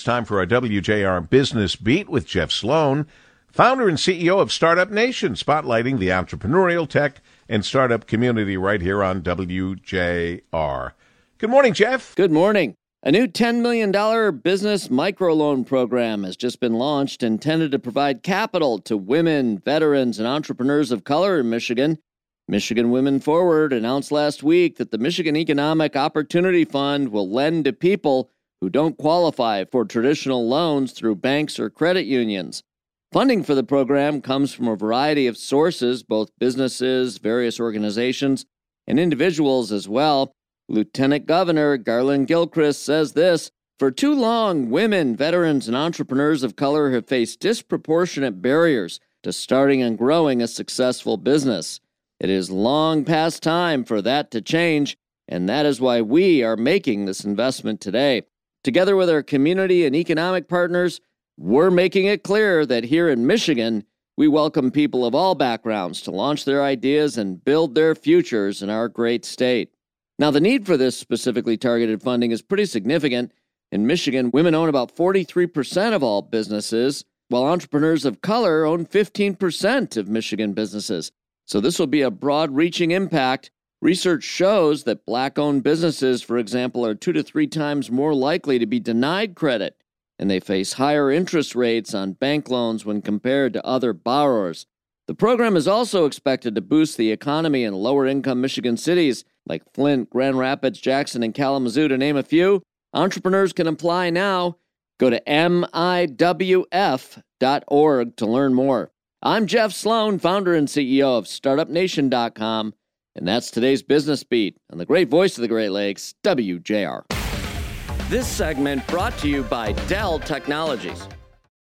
It's time for our WJR Business Beat with Jeff Sloan, founder and CEO of Startup Nation, spotlighting the entrepreneurial tech and startup community right here on WJR. Good morning, Jeff. Good morning. A new $10 million business microloan program has just been launched intended to provide capital to women, veterans, and entrepreneurs of color in Michigan. Michigan Women Forward announced last week that the Michigan Economic Opportunity Fund will lend to people who don't qualify for traditional loans through banks or credit unions. Funding for the program comes from a variety of sources, both businesses, various organizations, and individuals as well. Lieutenant Governor Garlin Gilchrist says this For too long, women, veterans, and entrepreneurs of color have faced disproportionate barriers to starting and growing a successful business. It is long past time for that to change, and that is why we are making this investment today. Together with our community and economic partners, we're making it clear that here in Michigan, we welcome people of all backgrounds to launch their ideas and build their futures in our great state. Now, the need for this specifically targeted funding is pretty significant. In Michigan, women own about 43% of all businesses, while entrepreneurs of color own 15% of Michigan businesses. So, this will be a broad reaching impact Research shows that black owned businesses, for example, are two to three times more likely to be denied credit, and they face higher interest rates on bank loans when compared to other borrowers. The program is also expected to boost the economy in lower income Michigan cities like Flint, Grand Rapids, Jackson, and Kalamazoo, to name a few. Entrepreneurs can apply now. Go to miwf.org to learn more. I'm Jeff Sloan, founder and CEO of StartupNation.com. And that's today's Business Beat on the great voice of the Great Lakes, WJR. This segment brought to you by Dell Technologies.